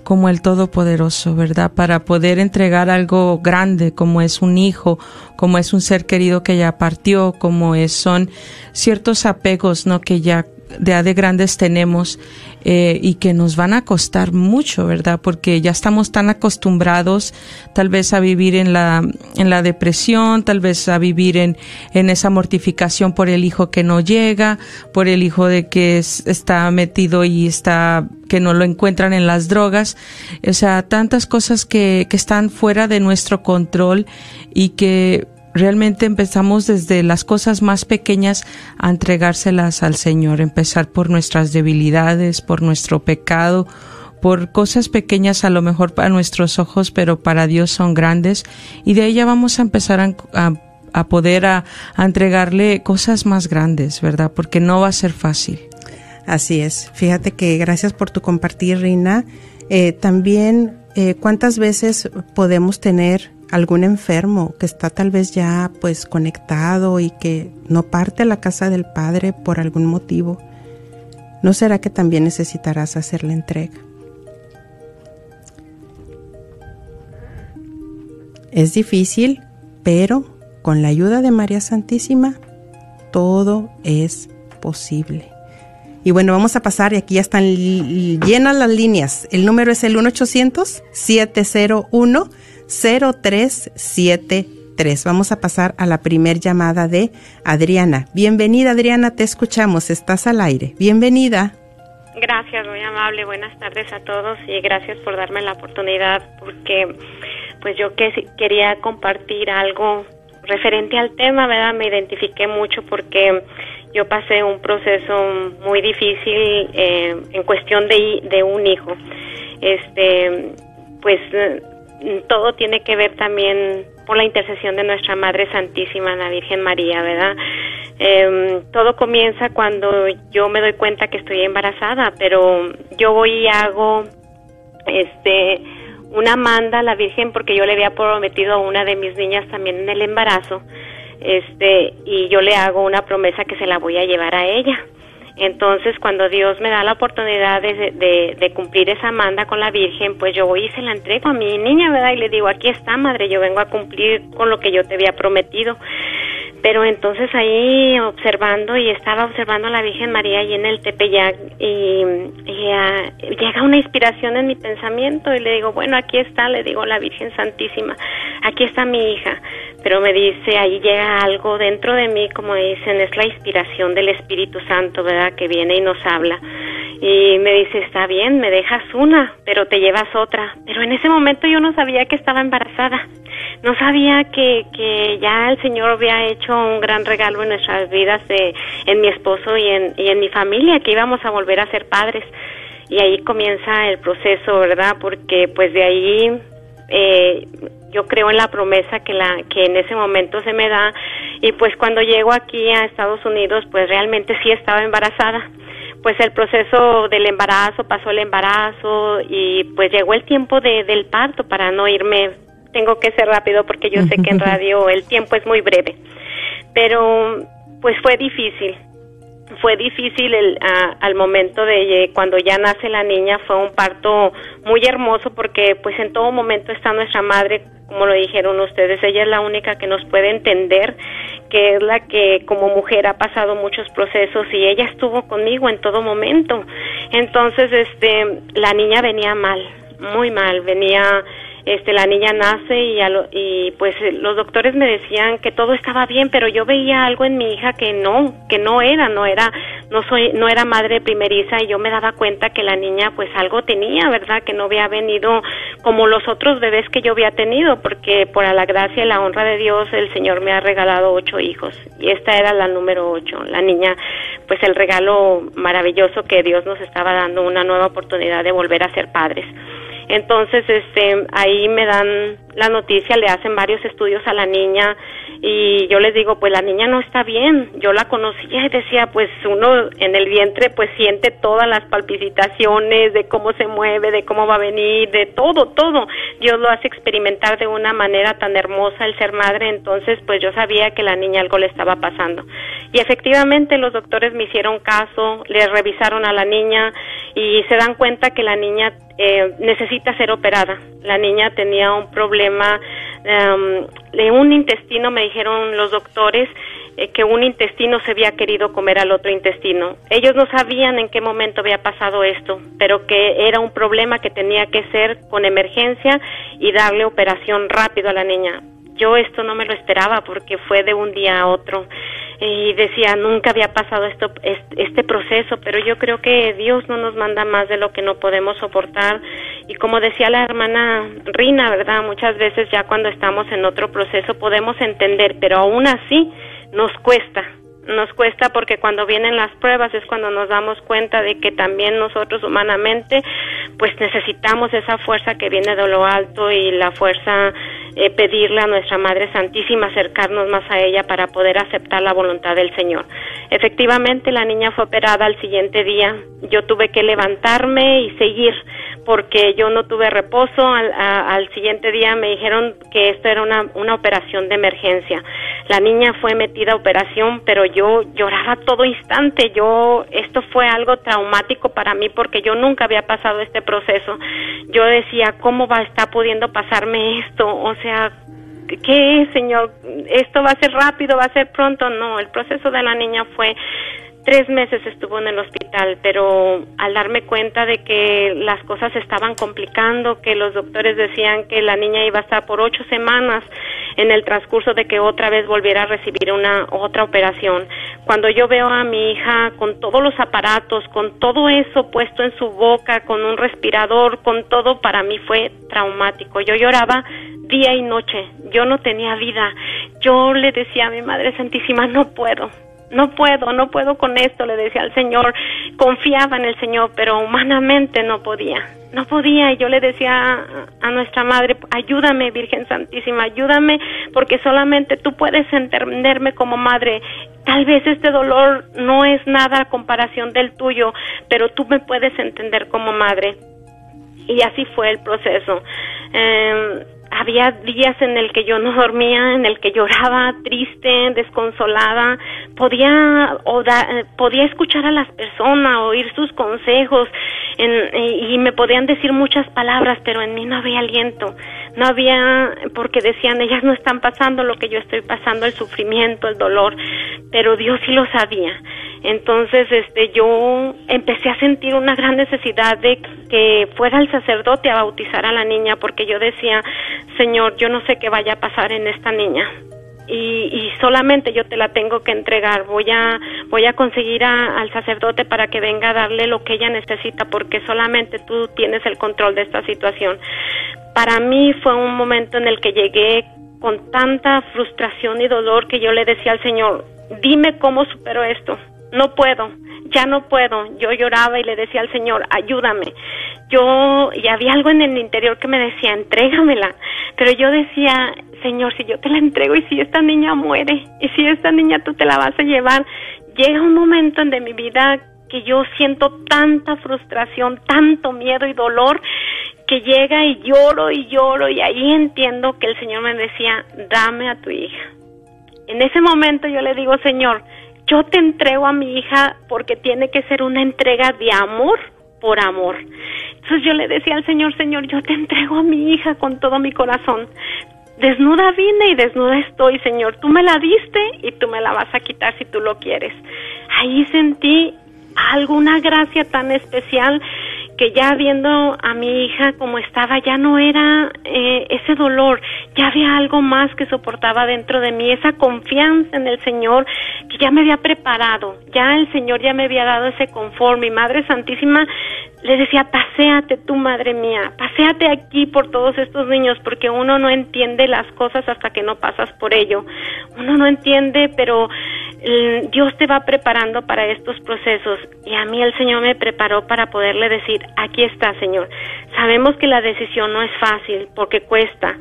como el Todopoderoso, ¿verdad? Para poder entregar algo grande como es un hijo, como es un ser querido que ya partió, como es, son ciertos apegos, ¿no? Que ya de, de grandes tenemos eh, y que nos van a costar mucho, ¿verdad? Porque ya estamos tan acostumbrados tal vez a vivir en la, en la depresión, tal vez a vivir en, en esa mortificación por el hijo que no llega, por el hijo de que está metido y está que no lo encuentran en las drogas, o sea, tantas cosas que, que están fuera de nuestro control y que realmente empezamos desde las cosas más pequeñas a entregárselas al Señor, empezar por nuestras debilidades, por nuestro pecado, por cosas pequeñas a lo mejor para nuestros ojos, pero para Dios son grandes, y de ella vamos a empezar a, poder a, entregarle cosas más grandes, ¿verdad? Porque no va a ser fácil. Así es. Fíjate que gracias por tu compartir, Rina. Eh, también, eh, ¿cuántas veces podemos tener algún enfermo que está tal vez ya pues conectado y que no parte a la casa del Padre por algún motivo, ¿no será que también necesitarás hacer la entrega? Es difícil, pero con la ayuda de María Santísima todo es posible. Y bueno, vamos a pasar, y aquí ya están llenas las líneas. El número es el 1-800-701. 0373. Vamos a pasar a la primer llamada de Adriana. Bienvenida Adriana, te escuchamos, estás al aire. Bienvenida. Gracias, muy amable. Buenas tardes a todos y gracias por darme la oportunidad porque pues yo que, quería compartir algo referente al tema, ¿verdad? Me identifiqué mucho porque yo pasé un proceso muy difícil eh, en cuestión de, de un hijo. Este, pues todo tiene que ver también por la intercesión de nuestra Madre Santísima, la Virgen María, ¿verdad? Em, todo comienza cuando yo me doy cuenta que estoy embarazada, pero yo voy y hago este una manda a la Virgen porque yo le había prometido a una de mis niñas también en el embarazo, este, y yo le hago una promesa que se la voy a llevar a ella. Entonces, cuando Dios me da la oportunidad de, cumplir esa manda con la Virgen, pues yo voy y se la entrego a mi niña, ¿verdad? Y le digo, aquí está, madre, yo vengo a cumplir con lo que yo te había prometido. Pero entonces ahí observando y estaba observando a la Virgen María ahí en el Tepeyac y, y ah, llega una inspiración en mi pensamiento y le digo, bueno, aquí está, le digo la Virgen Santísima, aquí está mi hija pero me dice, ahí llega algo dentro de mí, como dicen, es la inspiración del Espíritu Santo, ¿verdad? Que viene y nos habla. y me dice, está bien, me dejas una, pero te llevas otra. Pero en ese momento yo no sabía que estaba embarazada. No sabía que, que ya el Señor había hecho un gran regalo en nuestras vidas, de, en mi esposo y en, y en mi familia, que íbamos a volver a ser padres. Y ahí comienza el proceso, ¿verdad? Porque pues de ahí eh, yo creo en la promesa que la que en ese momento se me da y pues cuando llego aquí a Estados Unidos pues realmente sí estaba embarazada pues el proceso del embarazo pasó el embarazo y pues llegó el tiempo de, del parto para no irme tengo que ser rápido porque yo sé que en <laughs> radio el tiempo es muy breve pero pues fue difícil. Fue difícil el, al momento de cuando ya nace la niña fue un parto muy hermoso porque pues en todo momento está nuestra madre como lo dijeron ustedes ella es la única que nos puede entender que es la que como mujer ha pasado muchos procesos y ella estuvo conmigo en todo momento. Entonces este la niña venía mal muy mal venía este la niña nace y, y pues los doctores me decían que todo estaba bien pero yo veía algo en mi hija que no que no era no era no soy no era madre primeriza y yo me daba cuenta que la niña pues algo tenía verdad que no había venido como los otros bebés que yo había tenido porque por la gracia y la honra de Dios el Señor me ha regalado ocho hijos. Y esta era la número ocho la niña pues el regalo maravilloso que Dios nos estaba dando una nueva oportunidad de volver a ser padres entonces, este, ahí me dan la noticia, le hacen varios estudios a la niña y yo les digo, pues la niña no está bien. Yo la conocía y decía, pues uno en el vientre pues siente todas las palpitaciones de cómo se mueve, de cómo va a venir, de todo, todo. Dios lo hace experimentar de una manera tan hermosa el ser madre, entonces pues yo sabía que la niña algo le estaba pasando. Y efectivamente los doctores me hicieron caso, le revisaron a la niña y se dan cuenta que la niña eh, necesita ser operada. La niña tenía un problema em, de un intestino, me dijeron los doctores, eh, que un intestino se había querido comer al otro intestino. Ellos no sabían en qué momento había pasado esto, pero que era un problema que tenía que ser con emergencia y darle operación rápido a la niña. Yo esto no me lo esperaba porque fue de un día a otro. Y decía nunca había pasado esto este proceso pero yo creo que Dios no nos manda más de lo que no podemos soportar. Y como decía la hermana Rina verdad muchas veces ya cuando estamos en otro proceso podemos entender pero aún así nos cuesta. Nos cuesta porque cuando vienen las pruebas es cuando nos damos cuenta de que también nosotros humanamente pues necesitamos esa fuerza que viene de lo alto y la fuerza eh, pedirle a nuestra Madre Santísima acercarnos más a ella para poder aceptar la voluntad del Señor. Efectivamente la niña fue operada al siguiente día, yo tuve que levantarme y seguir porque yo no tuve reposo. Al, siguiente día me dijeron que esto era una, una operación de emergencia. La niña fue metida a operación, pero yo lloraba todo instante. Yo, esto fue algo traumático para mí porque yo nunca había pasado este proceso. Yo decía, ¿cómo va a estar pudiendo pasarme esto? O sea, ¿qué, señor? ¿Esto va a ser rápido, va a ser pronto? No, el proceso de la niña fue tres meses estuvo en el hospital, pero al darme cuenta de que las cosas estaban complicando, que los doctores decían que la niña iba a estar por ocho semanas en el transcurso de que otra vez volviera a recibir una otra operación. Cuando yo veo a mi hija con todos los aparatos, con todo eso puesto en su boca, con un respirador, con todo, para mí fue traumático. Yo lloraba día y noche, yo no tenía vida. Yo le decía a mi Madre Santísima, no puedo, no puedo, no puedo con esto, le decía al Señor, confiaba en el Señor, pero humanamente no podía, no podía, y yo le decía a, nuestra Madre, ayúdame Virgen Santísima, ayúdame, porque solamente tú puedes entenderme como madre, tal vez este dolor no es nada a comparación del tuyo, pero tú me puedes entender como madre. Y así fue el proceso. Eh, había días en el que yo no dormía, en el que lloraba triste, desconsolada, podía o podía escuchar a las personas, oír sus consejos y, y me podían decir muchas palabras, pero en mí no había aliento, no había porque decían ellas no están pasando lo que yo estoy pasando, el sufrimiento, el dolor, pero Dios sí lo sabía. Entonces, este, yo empecé a sentir una gran necesidad de que fuera el sacerdote a bautizar a la niña, porque yo decía, Señor, yo no sé qué vaya a pasar en esta niña. y, solamente yo te la tengo que entregar. Voy a, voy a conseguir al sacerdote para que venga a darle lo que ella necesita porque solamente tú tienes el control de esta situación. Para mí fue un momento en el que llegué con tanta frustración y dolor que yo le decía al Señor, dime cómo supero esto. No puedo, ya no puedo. Yo lloraba y le decía al Señor, ayúdame. Yo, y había algo en el interior que me decía, entrégamela. Pero yo decía, Señor, si yo te la entrego y si esta niña muere, y si esta niña tú te la vas a llevar, llega un momento en de mi vida que yo siento tanta frustración, tanto miedo y dolor, que llega y lloro y lloro y ahí entiendo que el Señor me decía, dame a tu hija. En ese momento yo le digo, Señor, yo te entrego a mi hija porque tiene que ser una entrega de amor por amor. Entonces yo le decía al Señor, Señor, yo te entrego a mi hija con todo mi corazón. Desnuda vine y desnuda estoy, Señor. Tú me la diste y tú me la vas a quitar si tú lo quieres. Ahí sentí alguna gracia tan especial que ya viendo a mi hija como estaba, ya no era eh, ese dolor, ya había algo más que soportaba dentro de mí, esa confianza en el Señor que ya me había preparado, ya el Señor ya me había dado ese confort. Mi Madre Santísima le decía, paséate tú, madre mía, paséate aquí por todos estos niños, porque uno no entiende las cosas hasta que no pasas por ello. Uno no entiende, pero Dios te va preparando para estos procesos y a mí el Señor me preparó para poderle decir, aquí está Señor. Sabemos que la decisión no es fácil porque cuesta,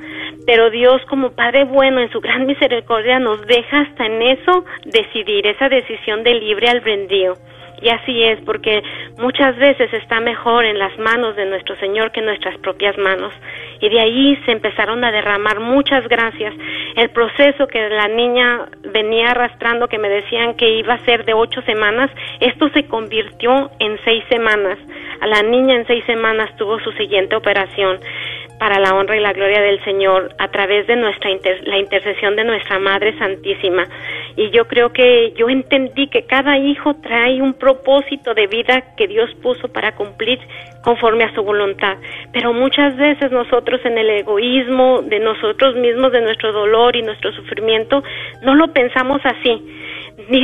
pero Dios como Padre bueno en su gran misericordia nos deja hasta en eso decidir, esa decisión de libre albedrío. Y así es, porque muchas veces está mejor en las manos de nuestro Señor que en nuestras propias manos. Y de ahí se empezaron a derramar muchas gracias. El proceso que la niña venía arrastrando, que me decían que iba a ser de ocho semanas, esto se convirtió en seis semanas. A la niña en seis semanas tuvo su siguiente operación para la honra y la gloria del Señor a través de nuestra la intercesión de nuestra Madre Santísima. Y yo creo que yo entendí que cada hijo trae un propósito de vida que Dios puso para cumplir conforme a su voluntad. Pero muchas veces nosotros en el egoísmo de nosotros mismos, de nuestro dolor y nuestro sufrimiento, no lo pensamos así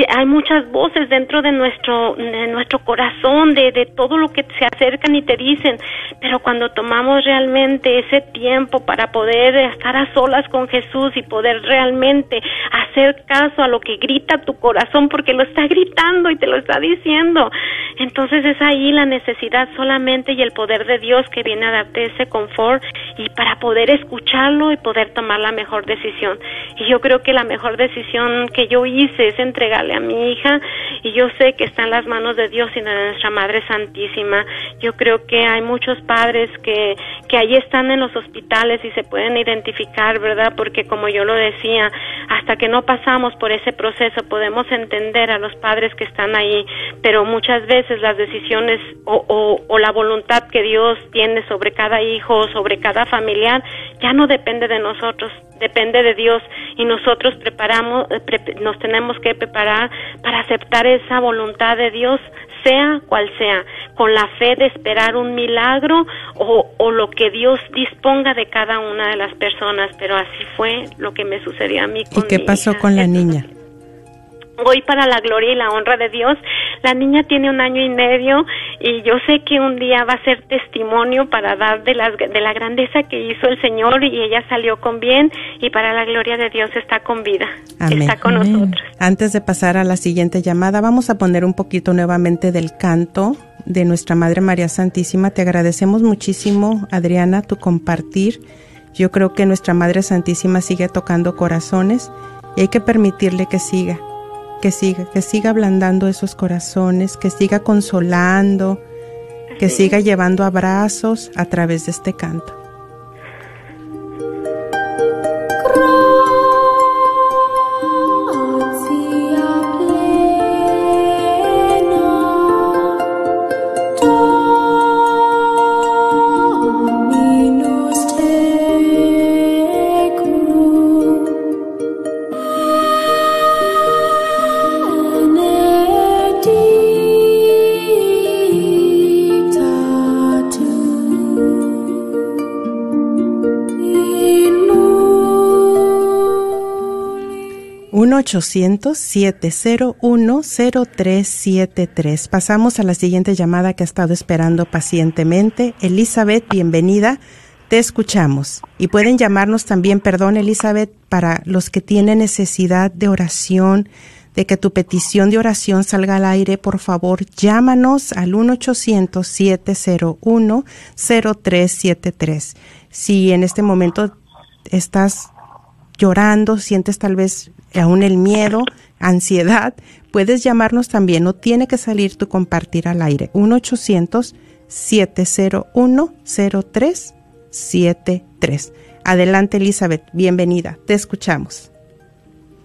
hay muchas voces dentro de nuestro, nuestro corazón, de, de todo lo que se acercan y te dicen, pero cuando tomamos realmente ese tiempo para poder estar a solas con Jesús y poder realmente hacer caso a lo que grita tu corazón, porque lo está gritando y te lo está diciendo, entonces es ahí la necesidad solamente y el poder de Dios que viene a darte ese confort y para poder escucharlo y poder tomar la mejor decisión. Y yo creo que la mejor decisión que yo hice es entre entregarle a mi hija y yo sé que está en las manos de Dios y de nuestra Madre Santísima. Yo creo que hay muchos padres que, que ahí están en los hospitales y se pueden identificar, ¿verdad? Porque como yo lo decía, hasta que no pasamos por ese proceso podemos entender a los padres que están ahí, pero muchas veces las decisiones o, o, o la voluntad que Dios tiene sobre cada hijo, sobre cada familiar, ya no depende de nosotros, depende de Dios y nosotros preparamos, eh, nos tenemos que preparar para aceptar esa voluntad de Dios, sea cual sea, con la fe de esperar un milagro o, o lo que Dios disponga de cada una de las personas, pero así fue lo que me sucedió a mí. Con ¿Y qué pasó con la niña? hoy para la gloria y la honra de Dios. La niña tiene un año y medio y yo sé que un día va a ser testimonio para dar de, las, de la grandeza que hizo el Señor y ella salió con bien y para la gloria de Dios está con vida. Está con nosotros. Antes de pasar a la siguiente llamada, vamos a poner un poquito nuevamente del canto de nuestra Madre María Santísima. Te agradecemos muchísimo, Adriana, tu compartir. Yo creo que nuestra Madre Santísima sigue tocando corazones y hay que permitirle que siga que siga, que siga ablandando esos corazones, que siga consolando, que siga llevando abrazos a través de este canto. 1-800-701-0373. Pasamos a la siguiente llamada que ha estado esperando pacientemente. Elizabeth, bienvenida. Te escuchamos. Y pueden llamarnos también, perdón Elizabeth, para los que tienen necesidad de oración, de que tu petición de oración salga al aire, por favor, llámanos al 1-800-701-0373. Si en este momento estás llorando, sientes tal vez aún el miedo, ansiedad, puedes llamarnos también. No tiene que salir tu compartir al aire. 1-800-701-0373. Adelante, Elizabeth. Bienvenida. Te escuchamos.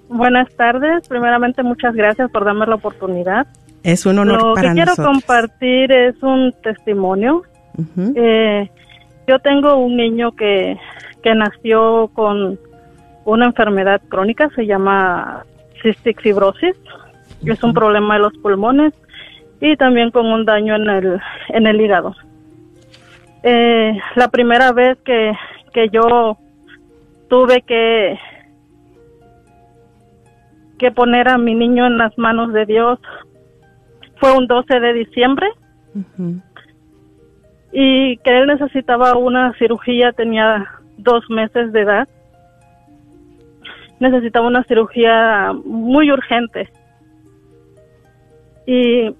Buenas tardes. Primeramente, muchas gracias por darme la oportunidad. Es un honor Lo para que quiero nosotros. compartir es un testimonio. Eh, yo tengo un niño que, que nació con una enfermedad crónica, se llama cystic fibrosis. Es un problema de los pulmones y también con un daño en el, en el hígado. Eh, la primera vez que, que yo tuve que, que poner a mi niño en las manos de Dios fue un 12 de diciembre y que él necesitaba una cirugía, tenía dos meses de edad. Necesitaba una cirugía muy urgente. Y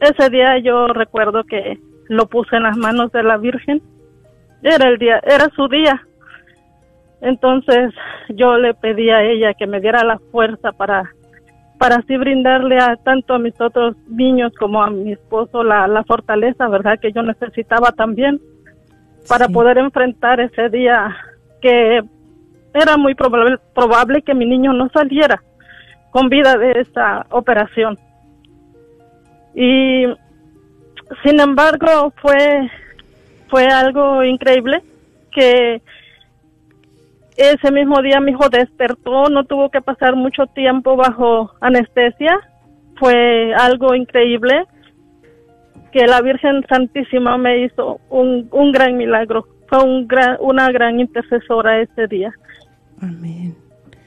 ese día yo recuerdo que lo puse en las manos de la Virgen. Era el día, era su día. Entonces yo le pedí a ella que me diera la fuerza para para así brindarle a tanto a mis otros niños como a mi esposo la, la fortaleza, ¿verdad? Que yo necesitaba también para Sí. poder enfrentar ese día que era muy probable, probable que mi niño no saliera con vida de esta operación. Y sin embargo fue fue algo increíble que ese mismo día mi hijo despertó, no tuvo que pasar mucho tiempo bajo anestesia. Fue algo increíble que la Virgen Santísima me hizo un, un gran milagro. Fue un gran, una gran intercesora ese día. Amén.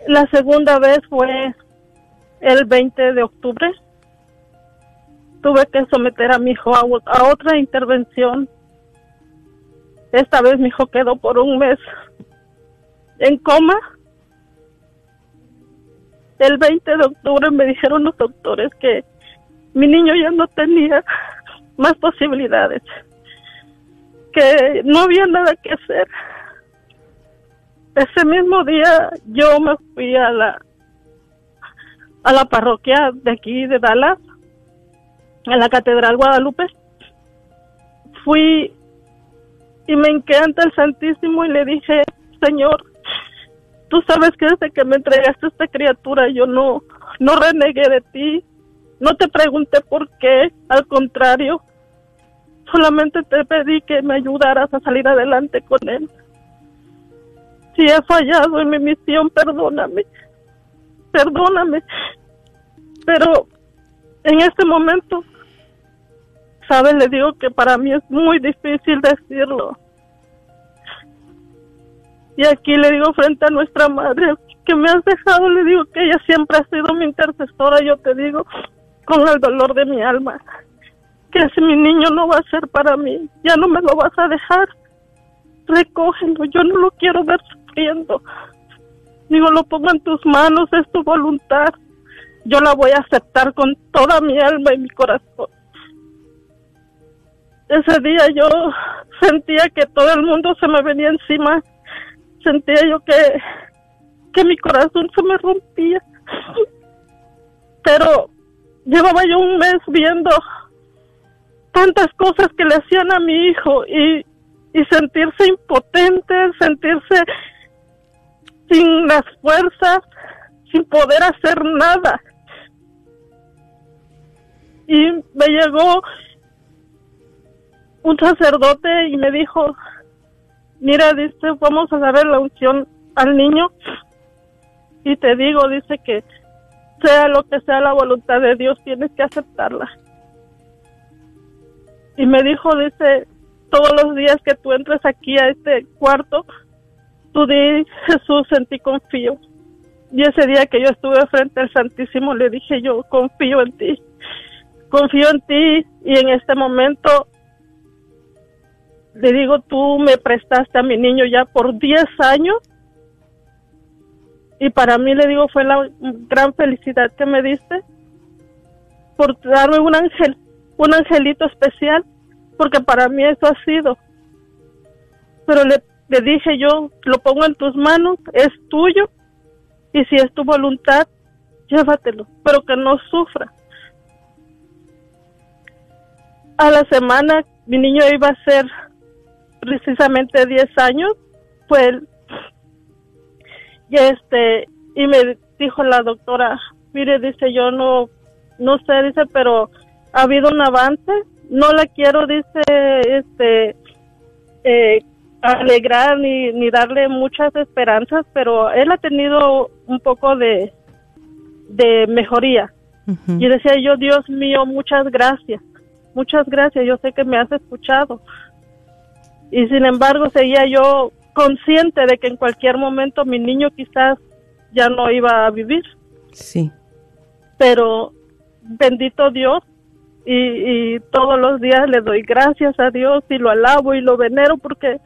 La segunda vez fue el 20 de octubre. Tuve que someter a mi hijo a, a otra intervención. Esta vez mi hijo quedó por un mes en coma. El 20 de octubre me dijeron los doctores que mi niño ya no tenía más posibilidades, que no había nada que hacer. Ese mismo día yo me fui a la a la parroquia de aquí de Dallas, a la Catedral Guadalupe. Fui y me encanta el Santísimo y le dije, Señor, tú sabes que desde que me entregaste esta criatura yo no, no renegué de ti, no te pregunté por qué, al contrario, solamente te pedí que me ayudaras a salir adelante con él. Si he fallado en mi misión, perdóname, perdóname, pero en este momento, sabes, le digo que para mí es muy difícil decirlo. Y aquí le digo frente a nuestra madre que me has dejado, le digo que ella siempre ha sido mi intercesora, yo te digo, con el dolor de mi alma, que si mi niño no va a ser para mí, ya no me lo vas a dejar, recógelo, yo no lo quiero ver sufriendo. Digo, lo pongo en tus manos, es tu voluntad, yo la voy a aceptar con toda mi alma y mi corazón. Ese día yo sentía que todo el mundo se me venía encima sentía yo que, que mi corazón se me rompía. Pero llevaba yo un mes viendo tantas cosas que le hacían a mi hijo y, y sentirse impotente, sentirse sin las fuerzas, sin poder hacer nada. Y me llegó un sacerdote y me dijo, mira, dice, vamos a darle la unción al niño. Y te digo, dice que sea lo que sea la voluntad de Dios, tienes que aceptarla. Y me dijo, dice, todos los días que tú entres aquí a este cuarto, tú di, Jesús, en ti confío. Y ese día que yo estuve frente al Santísimo le dije yo confío en ti, confío en ti y en este momento le digo tú me prestaste a mi niño ya por 10 años y para mí le digo fue la gran felicidad que me diste por darme un ángel, un angelito especial, porque para mí eso ha sido. Pero le, le dije yo, lo pongo en tus manos, es tuyo, y si es tu voluntad, llévatelo, pero que no sufra. A la semana mi niño iba a ser precisamente 10 años, y este y me dijo la doctora, mire, dice yo no no sé, dice, pero ha habido un avance, no la quiero, dice, este eh, alegrar ni, ni darle muchas esperanzas, pero él ha tenido un poco de, de mejoría. Y decía yo, Dios mío, muchas gracias, muchas gracias, yo sé que me has escuchado. Y sin embargo, seguía yo consciente de que en cualquier momento mi niño quizás ya no iba a vivir. Sí. Pero bendito Dios, y, y, todos los días le doy gracias a Dios y lo alabo y lo venero porque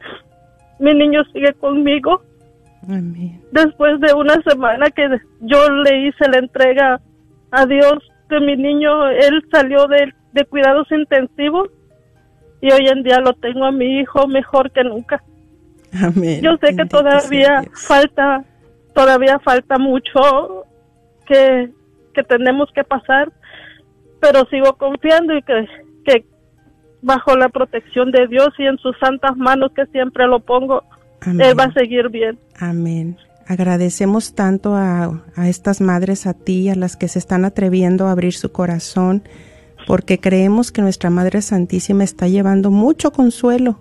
mi niño sigue conmigo. Después de una semana que yo le hice la entrega a Dios de mi niño, él salió de, de cuidados intensivos y hoy en día lo tengo a mi hijo mejor que nunca. Amén. Yo sé que todavía falta, todavía falta mucho que, que tenemos que pasar, pero sigo confiando y que, que bajo la protección de Dios y en sus santas manos que siempre lo pongo, Él va a seguir bien. Amén. Agradecemos tanto a, a estas madres, a ti, a las que se están atreviendo a abrir su corazón, porque creemos que nuestra Madre Santísima está llevando mucho consuelo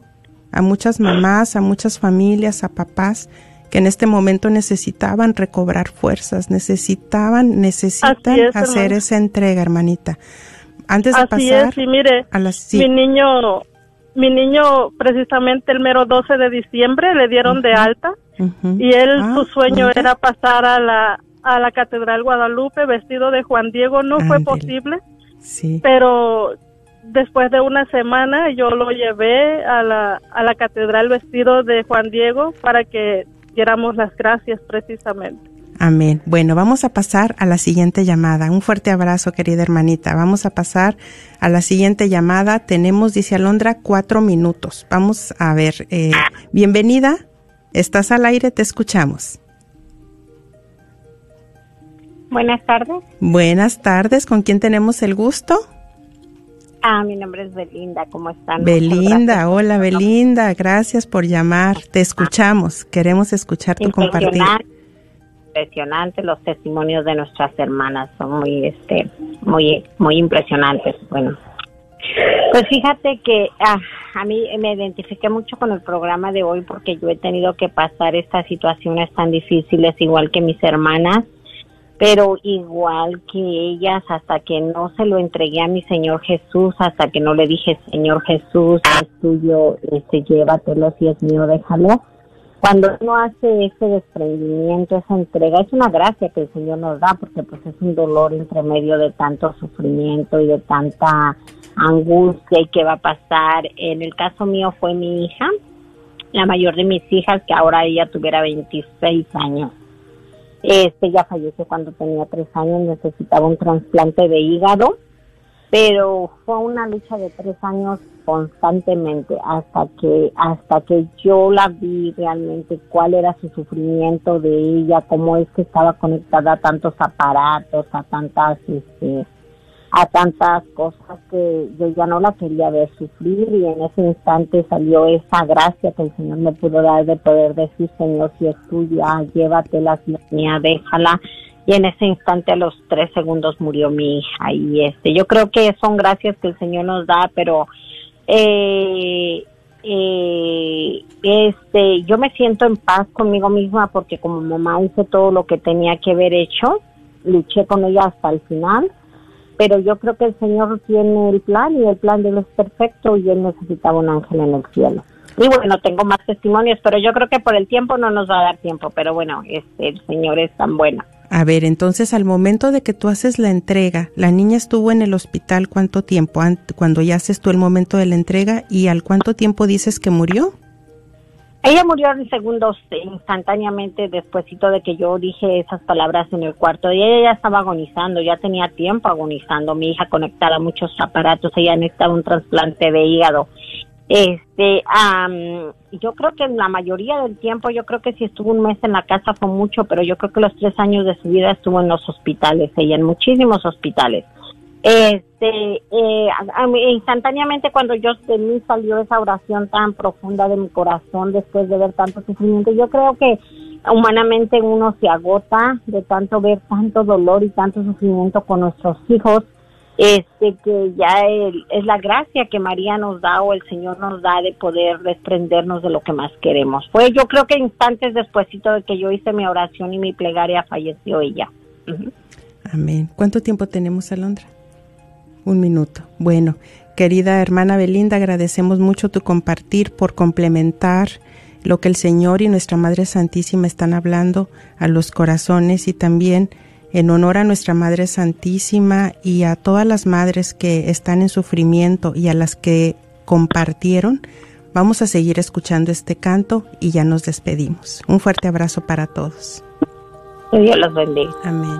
a muchas mamás, a muchas familias, a papás que en este momento necesitaban recobrar fuerzas, necesitaban, necesitan es, hacer hermana. esa entrega, hermanita. Antes de Así pasar es, y mire, a las sí, mi niño, mi niño precisamente el mero 12 de diciembre le dieron de alta y él Ah, su sueño era pasar a la a la Catedral Guadalupe vestido de Juan Diego, no fue posible, sí, pero después de una semana yo lo llevé a la a la Catedral vestido de Juan Diego para que diéramos las gracias precisamente. amén. Bueno, vamos a pasar a la siguiente llamada. Un fuerte abrazo, querida hermanita. Vamos a pasar a la siguiente llamada. Tenemos, dice Alondra, cuatro minutos. Vamos a ver. eh, bienvenida. Estás al aire, te escuchamos. Buenas tardes. Buenas tardes. ¿Con quién tenemos el gusto? Ah, mi nombre es Belinda. ¿Cómo están? Belinda, hola Belinda, gracias por llamar. Te escuchamos, queremos escuchar tu compartir. Impresionante, impresionante los testimonios de nuestras hermanas son muy este muy muy impresionantes bueno pues fíjate que ah, a mí me identifiqué mucho con el programa de hoy porque yo he tenido que pasar estas situaciones tan difíciles igual que mis hermanas pero igual que ellas hasta que no se lo entregué a mi Señor Jesús, hasta que no le dije, Señor Jesús, es tuyo, este, llévatelo, si es mío, déjalo. Cuando uno hace ese desprendimiento, esa entrega, es una gracia que el Señor nos da, porque pues es un dolor entre medio de tanto sufrimiento y de tanta angustia y qué va a pasar. En el caso mío fue mi hija, la mayor de mis hijas, que ahora ella tuviera 26 años. Este ya falleció cuando tenía tres años, necesitaba un trasplante de hígado, pero fue una lucha de tres años constantemente hasta que hasta que yo la vi realmente cuál era su sufrimiento de ella, cómo es que estaba conectada a tantos aparatos, a tantas este, a tantas cosas que yo ya no la quería ver sufrir y en ese instante salió esa gracia que el Señor me pudo dar de poder decir, Señor, si es tuya, llévatela, si es mía, déjala. Y en ese instante a los tres segundos murió mi hija y este, yo creo que son gracias que el Señor nos da, pero eh, eh, este, yo me siento en paz conmigo misma porque como mamá hice todo lo que tenía que haber hecho, luché con ella hasta el final pero yo creo que el Señor tiene el plan y el plan de él es perfecto y él necesitaba un ángel en el cielo. Y bueno, tengo más testimonios, pero yo creo que por el tiempo no nos va a dar tiempo, pero bueno, este, el Señor es tan bueno. A ver, entonces al momento de que tú haces la entrega, la niña estuvo en el hospital cuánto tiempo cuando ya haces tú el momento de la entrega y al cuánto tiempo dices que murió? Ella murió en segundos instantáneamente despuésito de que yo dije esas palabras en el cuarto y ella ya estaba agonizando, ya tenía tiempo agonizando, mi hija conectada a muchos aparatos, ella necesitaba un trasplante de hígado. Este, yo creo que la mayoría del tiempo, yo creo que si estuvo un mes en la casa fue mucho, pero yo creo que los tres años de su vida estuvo en los hospitales, ella en muchísimos hospitales. Este, eh, instantáneamente cuando yo de mí salió esa oración tan profunda de mi corazón después de ver tanto sufrimiento, yo creo que humanamente uno se agota de tanto ver tanto dolor y tanto sufrimiento con nuestros hijos, este que ya es la gracia que María nos da o el Señor nos da de poder desprendernos de lo que más queremos. Fue yo creo que instantes despuésito de que yo hice mi oración y mi plegaria falleció ella. Amén. ¿Cuánto tiempo tenemos, Alondra? Un minuto. Bueno, querida hermana Belinda, agradecemos mucho tu compartir por complementar lo que el Señor y nuestra Madre Santísima están hablando a los corazones y también en honor a nuestra Madre Santísima y a todas las madres que están en sufrimiento y a las que compartieron, vamos a seguir escuchando este canto y ya nos despedimos. Un fuerte abrazo para todos. Que Dios los bendiga. Amén.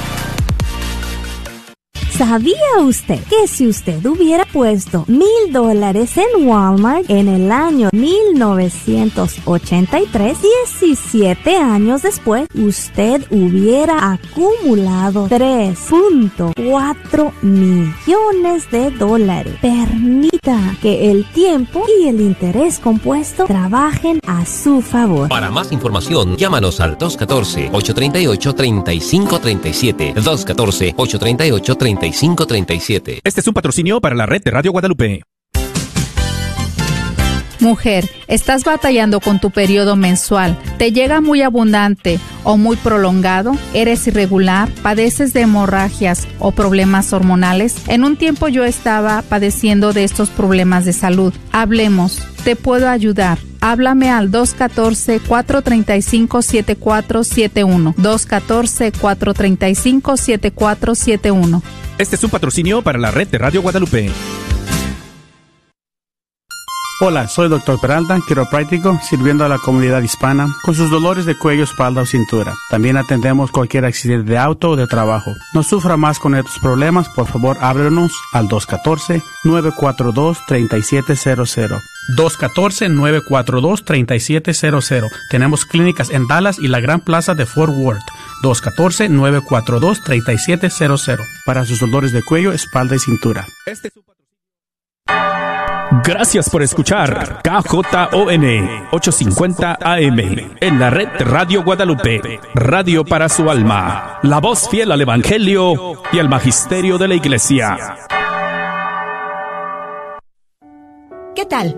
¿Sabía usted que si usted hubiera puesto mil dólares en Walmart en el año 1983, 17 años después, usted hubiera acumulado 3.4 millones de dólares? Permita que el tiempo y el interés compuesto trabajen a su favor. Para más información, llámanos al 214-838-3537. 214-838-3537. 537. Este es un patrocinio para la red de Radio Guadalupe. Mujer, estás batallando con tu periodo mensual. ¿Te llega muy abundante o muy prolongado? ¿Eres irregular? ¿Padeces de hemorragias o problemas hormonales? En un tiempo yo estaba padeciendo de estos problemas de salud. Hablemos, te puedo ayudar. Háblame al 214-435-7471. 214-435-7471. Este es un patrocinio para la red de Radio Guadalupe. Hola, soy Dr. Peralta, quiropráctico, sirviendo a la comunidad hispana con sus dolores de cuello, espalda o cintura. También atendemos cualquier accidente de auto o de trabajo. No sufra más con estos problemas, por favor háblenos al 214-942-3700. 214-942-3700. Tenemos clínicas en Dallas y la Gran Plaza de Fort Worth. 214-942-3700. Para sus dolores de cuello, espalda y cintura. Gracias por escuchar KJON 850 AM en la red Radio Guadalupe, radio para su alma, la voz fiel al Evangelio y al Magisterio de la Iglesia. ¿Qué tal?